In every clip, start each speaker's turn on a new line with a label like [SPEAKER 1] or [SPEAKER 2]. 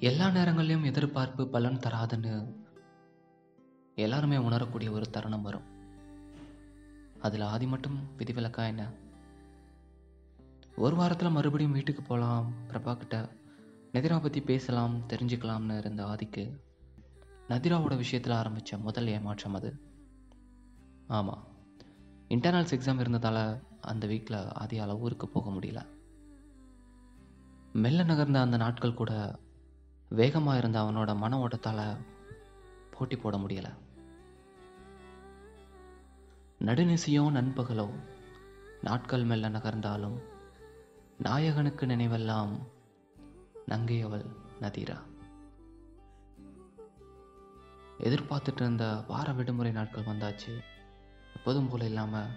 [SPEAKER 1] எல்லா நேரங்கள்லையும் எதிர்பார்ப்பு பலன் தராதுன்னு எல்லாருமே உணரக்கூடிய ஒரு தருணம் வரும். அதில் ஆதி மட்டும் விதிவிலக்கா என்ன? ஒரு வாரத்தில் மறுபடியும் வீட்டுக்கு போகலாம் பிரபா கிட்ட நதிரா பற்றி பேசலாம் தெரிஞ்சுக்கலாம்னு இருந்த ஆதிக்கு நதிராவோட விஷயத்தில் ஆரம்பித்த முதல் ஏமாற்றம் அது. ஆமாம் இன்டர்னல்ஸ் எக்ஸாம் இருந்ததால் அந்த வீக்கில் ஆதியால் ஊருக்கு போக முடியல. மெல்ல நகர்ந்த அந்த நாட்கள் கூட வேகமாக இருந்த அவனோட மன ஓட்டத்தால் போட்டி போட முடியலை. நடுநிசையோ நண்பகலோ நாட்கள் மெல்ல நகர்ந்தாலும் நாயகனுக்கு நினைவெல்லாம் நங்கையவள் நதீரா. எதிர்பார்த்துட்டு இருந்த வார விடுமுறை நாட்கள் வந்தாச்சு. எப்போதும் போல இல்லாமல்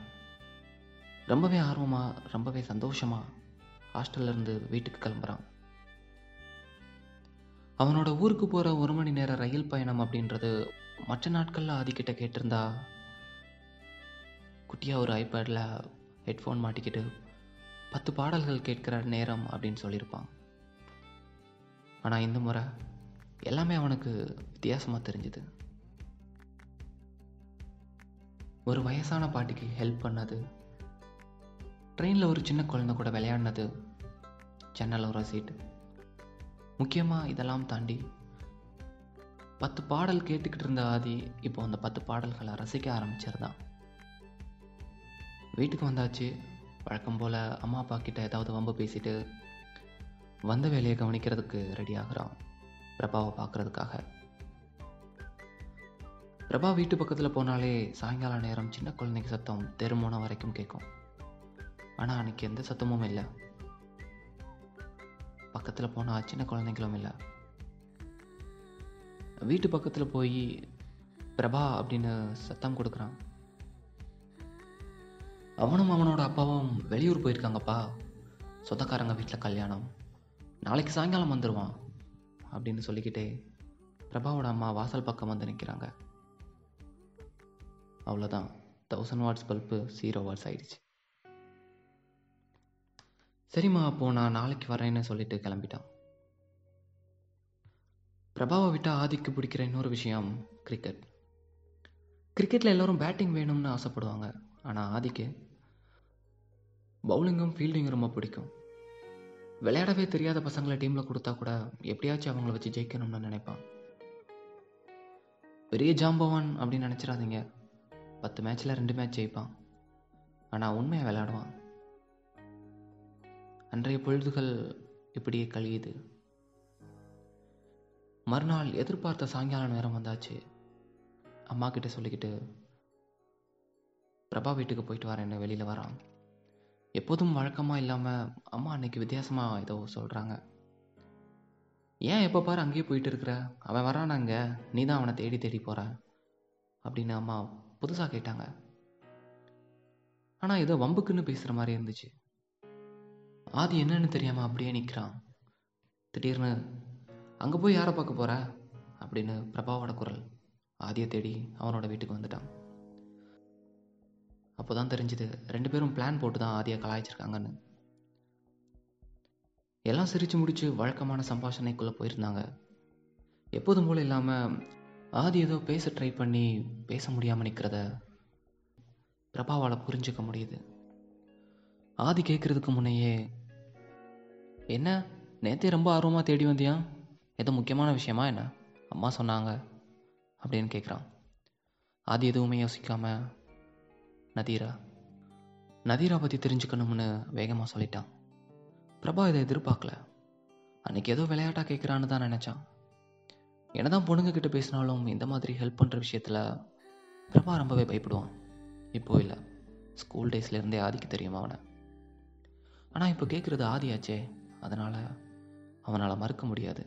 [SPEAKER 1] ரொம்பவே ஆர்வமாக ரொம்பவே சந்தோஷமாக ஹாஸ்டல்லேருந்து வீட்டுக்கு கிளம்புறான். அவனோட ஊருக்கு போகிற ஒரு மணி நேர ரயில் பயணம் அப்படின்றது மற்ற நாட்களில் ஆதிக்கிட்ட கேட்டிருந்தா? குட்டியாக ஒரு ஐபேடில் ஹெட்ஃபோன் மாட்டிக்கிட்டு பத்து பாடல்கள் கேட்கிற நேரம் அப்படின்னு சொல்லியிருப்பான். ஆனால் இந்த முறை எல்லாமே அவனுக்கு வித்தியாசமாக தெரிஞ்சுது. ஒரு வயசான பாட்டிக்கு ஹெல்ப் பண்ணது. ட்ரெயினில் ஒரு சின்ன குழந்தை கூட விளையாடினது. ஜன்னல் ஒரு சீட்டு முக்கியமாக இதெல்லாம் தாண்டி பத்து பாடல் கேட்டுக்கிட்டு இருந்த ஆதி இப்போ அந்த பத்து பாடல்களை ரசிக்க ஆரம்பிச்சிருந்தான் வீட்டுக்கு வந்தாச்சு. வழக்கம் போல் அம்மா அப்பா கிட்ட ஏதாவது வம்பு பேசிட்டு வந்த வேலையை கவனிக்கிறதுக்கு ரெடி ஆகுறான் பிரபாவை பார்க்குறதுக்காக. பிரபா வீட்டு பக்கத்தில் போனாலே சாயங்கால நேரம் சின்ன குழந்தைங்க சத்தம் தெருமோன வரைக்கும் கேட்கும் ஆனால் அன்னைக்கு எந்த சத்தமும் இல்லை. பக்கத்தில் போனால் சின்ன குழந்தைங்களும் இல்லை. வீட்டு பக்கத்தில் போய் பிரபா அப்படின்னு சத்தம் கொடுக்குறான். அவனும் அவனோட அப்பாவும் வெளியூர் போயிருக்காங்கப்பா. சொந்தக்காரங்க வீட்டில் கல்யாணம். நாளைக்கு சாயங்காலம் வந்துடுவான் அப்படின்னு சொல்லிக்கிட்டே பிரபாவோட அம்மா வாசல் பக்கம் வந்து நிற்கிறாங்க அவ்வளோதான் thousand watts bulb zero watts ஆயிடுச்சு. சரிம்மா அப்போது நான் நாளைக்கு வரேன்னு சொல்லிட்டு கிளம்பிட்டான். பிரபாவை விட்டால் ஆதிக்கு பிடிக்கிற இன்னொரு விஷயம் கிரிக்கெட் கிரிக்கெட்டில் எல்லோரும் பேட்டிங் வேணும்னு ஆசைப்படுவாங்க. ஆனால் ஆதிக்கு பவுலிங்கும் ஃபீல்டிங்கும் ரொம்ப பிடிக்கும். விளையாடவே தெரியாத பசங்களை டீமில் கொடுத்தா கூட எப்படியாச்சும் அவங்கள வச்சு ஜெயிக்கணும்னு நினைப்பான். பெரிய ஜாம்பவான் அப்படின்னு நினச்சிடாதீங்க. பத்து மேட்ச்சில் ரெண்டு மேட்ச் ஜெயிப்பான். ஆனால் உண்மையாக விளையாடுவான். அன்றைய பொழுதுகள் இப்படியே கழியுது. மறுநாள் எதிர்பார்த்த சாயங்கால நேரம் வந்தாச்சு. அம்மா கிட்ட சொல்லிக்கிட்டு பிரபா வீட்டுக்கு போயிட்டு வரேன் என்ன வெளியில் வரான். எப்போதும் வழக்கமாக இல்லாமல் அம்மா அன்னைக்கு வித்தியாசமாக ஏதோ சொல்கிறாங்க ஏன் எப்போ பாரு அங்கேயே போயிட்டு இருக்கிற? அவன் வரானாங்க நீ தான் அவனை தேடி தேடி போகிற அப்படின்னு அம்மா புதுசாக கேட்டாங்க. ஆனால் ஏதோ வம்புக்குன்னு பேசுகிற மாதிரி இருந்துச்சு. ஆதி என்னன்னு தெரியாமல் அப்படியே நிற்கிறான் திடீர்னு அங்கே போய் யாரை பார்க்க போகிற அப்படின்னு பிரபாவோட குரல். ஆதியை தேடி அவனோட வீட்டுக்கு வந்துட்டான். அப்போ தான் தெரிஞ்சுது ரெண்டு பேரும் பிளான் போட்டு தான் ஆதியை கலாய்ச்சிருக்காங்கன்னு. எல்லாம் சிரித்து முடித்து வழக்கமான சம்பாஷணைக்குள்ளே போயிருந்தாங்க. எப்போதும் போல் இல்லாமல் ஆதி ஏதோ பேச ட்ரை பண்ணி பேச முடியாமல் நிற்கிறத பிரபாவால் புரிஞ்சுக்க முடியுது. ஆதி கேட்குறதுக்கு முன்னையே என்ன? நேற்றே ரொம்ப ஆர்வமாக தேடி வந்தியா? ஏதோ முக்கியமான விஷயமா என்ன? அம்மா சொன்னாங்க. அப்படின்னு கேட்குறான் ஆதி எதுவுமே யோசிக்காம நதீரா. நதீரா பற்றி தெரிஞ்சுக்கணும்னு வேகமாக சொல்லிட்டான். பிரபா இதை எதிர்பார்க்கல. அன்னைக்கு ஏதோ விளையாட்டாக கேட்குறான்னு தான் நினச்சான். என்னதான் பொண்ணுங்க கிட்ட பேசினாலும் இந்த மாதிரி ஹெல்ப் பண்ணுற விஷயத்தில் பிரபா ரொம்பவே பயப்படுவான். இப்போ இல்லை. ஸ்கூல் டேஸ்லேருந்தே ஆதிக்கு தெரியும் அவனை. ஆனால் இப்போ கேட்குறது ஆதியாச்சே. அதனால் அவனால் மறுக்க முடியாது.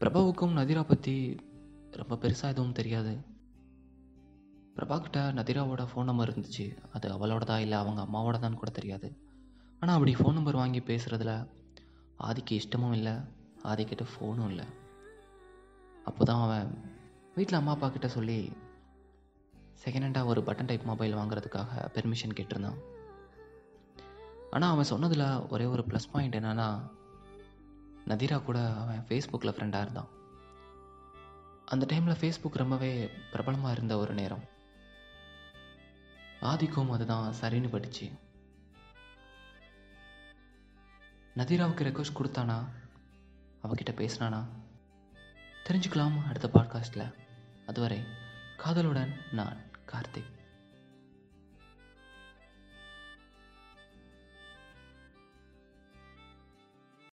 [SPEAKER 1] பிரபாவுக்கும் நதிரா பற்றி ரொம்ப பெருசாக எதுவும் தெரியாது. பிரபாக்கிட்ட நதிராவோட ஃபோன் நம்பர் இருந்துச்சு. அது அவளோடதா இல்லை அவங்க அம்மாவோட தான் கூட தெரியாது. ஆனால் அப்படி ஃபோன் நம்பர் வாங்கி பேசுகிறதுல ஆதிக்கு இஷ்டமும் இல்லை ஆதிக்கிட்ட ஃபோனும் இல்லை. அப்போ தான் அவன் வீட்டில் அம்மா அப்பா கிட்ட சொல்லி செகண்ட் ஹேண்டாக ஒரு பட்டன் டைப் மொபைல் வாங்குறதுக்காக பெர்மிஷன் கேட்டிருந்தான். ஆனால் அவன் சொன்னதில் ஒரே ஒரு ப்ளஸ் பாயிண்ட் என்னன்னா நதிரா கூட அவன் ஃபேஸ்புக்கில் ஃப்ரெண்டாக இருந்தான். அந்த டைமில் ஃபேஸ்புக் ரொம்பவே பிரபலமாக இருந்த ஒரு நேரம். ஆதிக்கும் அதுதான் சரின்னு பட்டுச்சு நதிராவுக்கு ரெக்வஸ்ட் கொடுத்தானா? அவகிட்ட பேசினானா? தெரிஞ்சுக்கலாம் அடுத்த பாட்காஸ்ட்டில் அதுவரை காதலுடன் நான் கார்த்திக்.